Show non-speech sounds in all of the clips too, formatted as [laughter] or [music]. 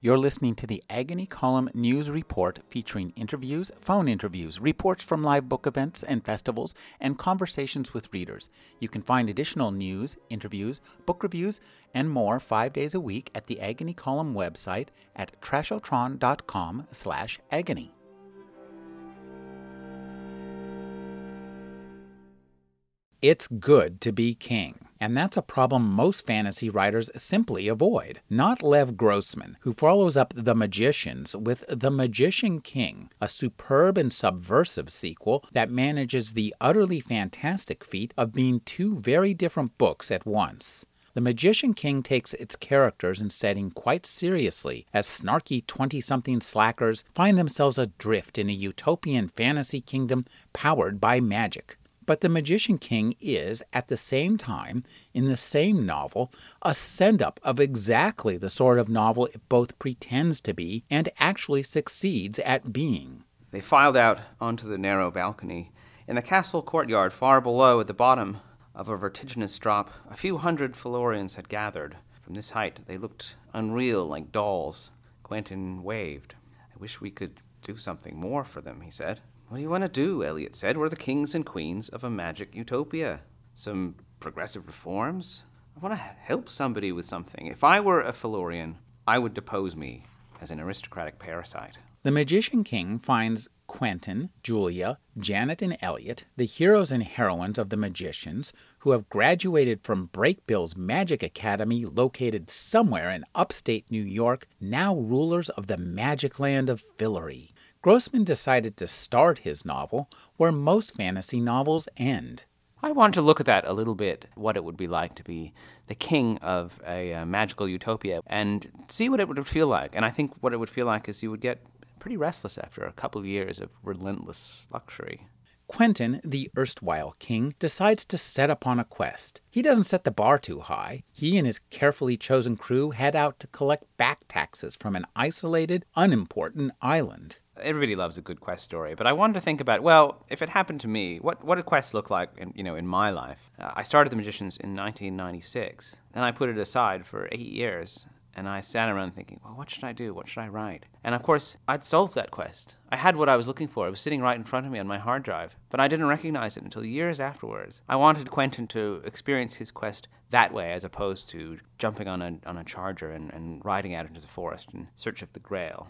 You're listening to the Agony Column News Report featuring interviews, phone interviews, reports from live book events and festivals, and conversations with readers. You can find additional news, interviews, book reviews, and more five days a week at the Agony Column website at trashotron.com slash agony. It's good to be king. And that's a problem most fantasy writers simply avoid. Not Lev Grossman, who follows up The Magicians with The Magician King, a superb and subversive sequel that manages the utterly fantastic feat of being two very different books at once. The Magician King takes its characters and setting quite seriously as snarky 20 something slackers find themselves adrift in a utopian fantasy kingdom powered by magic. But The Magician King is, at the same time, in the same novel, a send up of exactly the sort of novel it both pretends to be and actually succeeds at being. They filed out onto the narrow balcony. In the castle courtyard, far below, at the bottom of a vertiginous drop, a few hundred Fillorians had gathered. From this height, they looked unreal, like dolls. Quentin waved. I wish we could do something more for them, he said. What do you want to do? Eliot said. We're the kings and queens of a magic utopia. Some progressive reforms? I want to help somebody with something. If I were a Fillorian, I would depose me as an aristocratic parasite. The Magician King finds Quentin, Julia, Janet, and Eliot, the heroes and heroines of the Magicians, who have graduated from Brakebills Magic Academy located somewhere in upstate New York, now rulers of the magic land of Fillory. Grossman decided to start his novel where most fantasy novels end. I want to look at that a little bit, what it would be like to be the king of a uh, magical utopia, and see what it would feel like. And I think what it would feel like is you would get pretty restless after a couple of years of relentless luxury. Quentin, the erstwhile king, decides to set upon a quest. He doesn't set the bar too high. He and his carefully chosen crew head out to collect back taxes from an isolated, unimportant island everybody loves a good quest story, but I wanted to think about well, if it happened to me, what what did quests look like in you know in my life? Uh, I started the Magicians in 1996, then I put it aside for eight years, and I sat around thinking, well, what should I do? What should I write? And of course, I'd solved that quest. I had what I was looking for. It was sitting right in front of me on my hard drive, but I didn't recognize it until years afterwards. I wanted Quentin to experience his quest that way, as opposed to jumping on a on a charger and, and riding out into the forest in search of the Grail.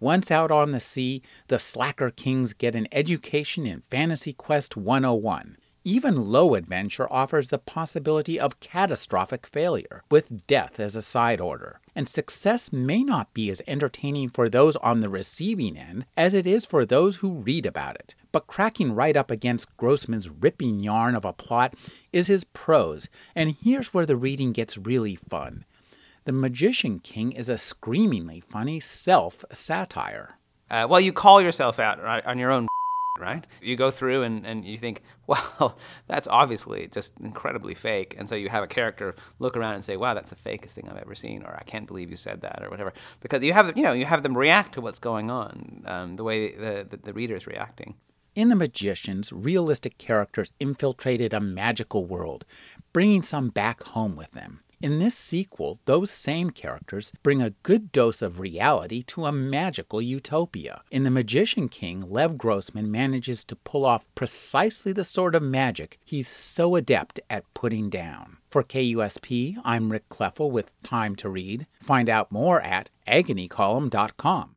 Once out on the sea, the Slacker Kings get an education in Fantasy Quest 101. Even low adventure offers the possibility of catastrophic failure, with death as a side order. And success may not be as entertaining for those on the receiving end as it is for those who read about it. But cracking right up against Grossman's ripping yarn of a plot is his prose, and here's where the reading gets really fun. The Magician King is a screamingly funny self satire. Uh, well, you call yourself out right, on your own, [laughs] right? You go through and, and you think, [laughs] well, that's obviously just incredibly fake. And so you have a character look around and say, wow, that's the fakest thing I've ever seen, or I can't believe you said that, or whatever. Because you have, you know, you have them react to what's going on, um, the way the, the, the reader is reacting. In The Magicians, realistic characters infiltrated a magical world, bringing some back home with them. In this sequel, those same characters bring a good dose of reality to a magical utopia. In The Magician King, Lev Grossman manages to pull off precisely the sort of magic he's so adept at putting down. For KUSP, I'm Rick Kleffel with Time to Read. Find out more at agonycolumn.com.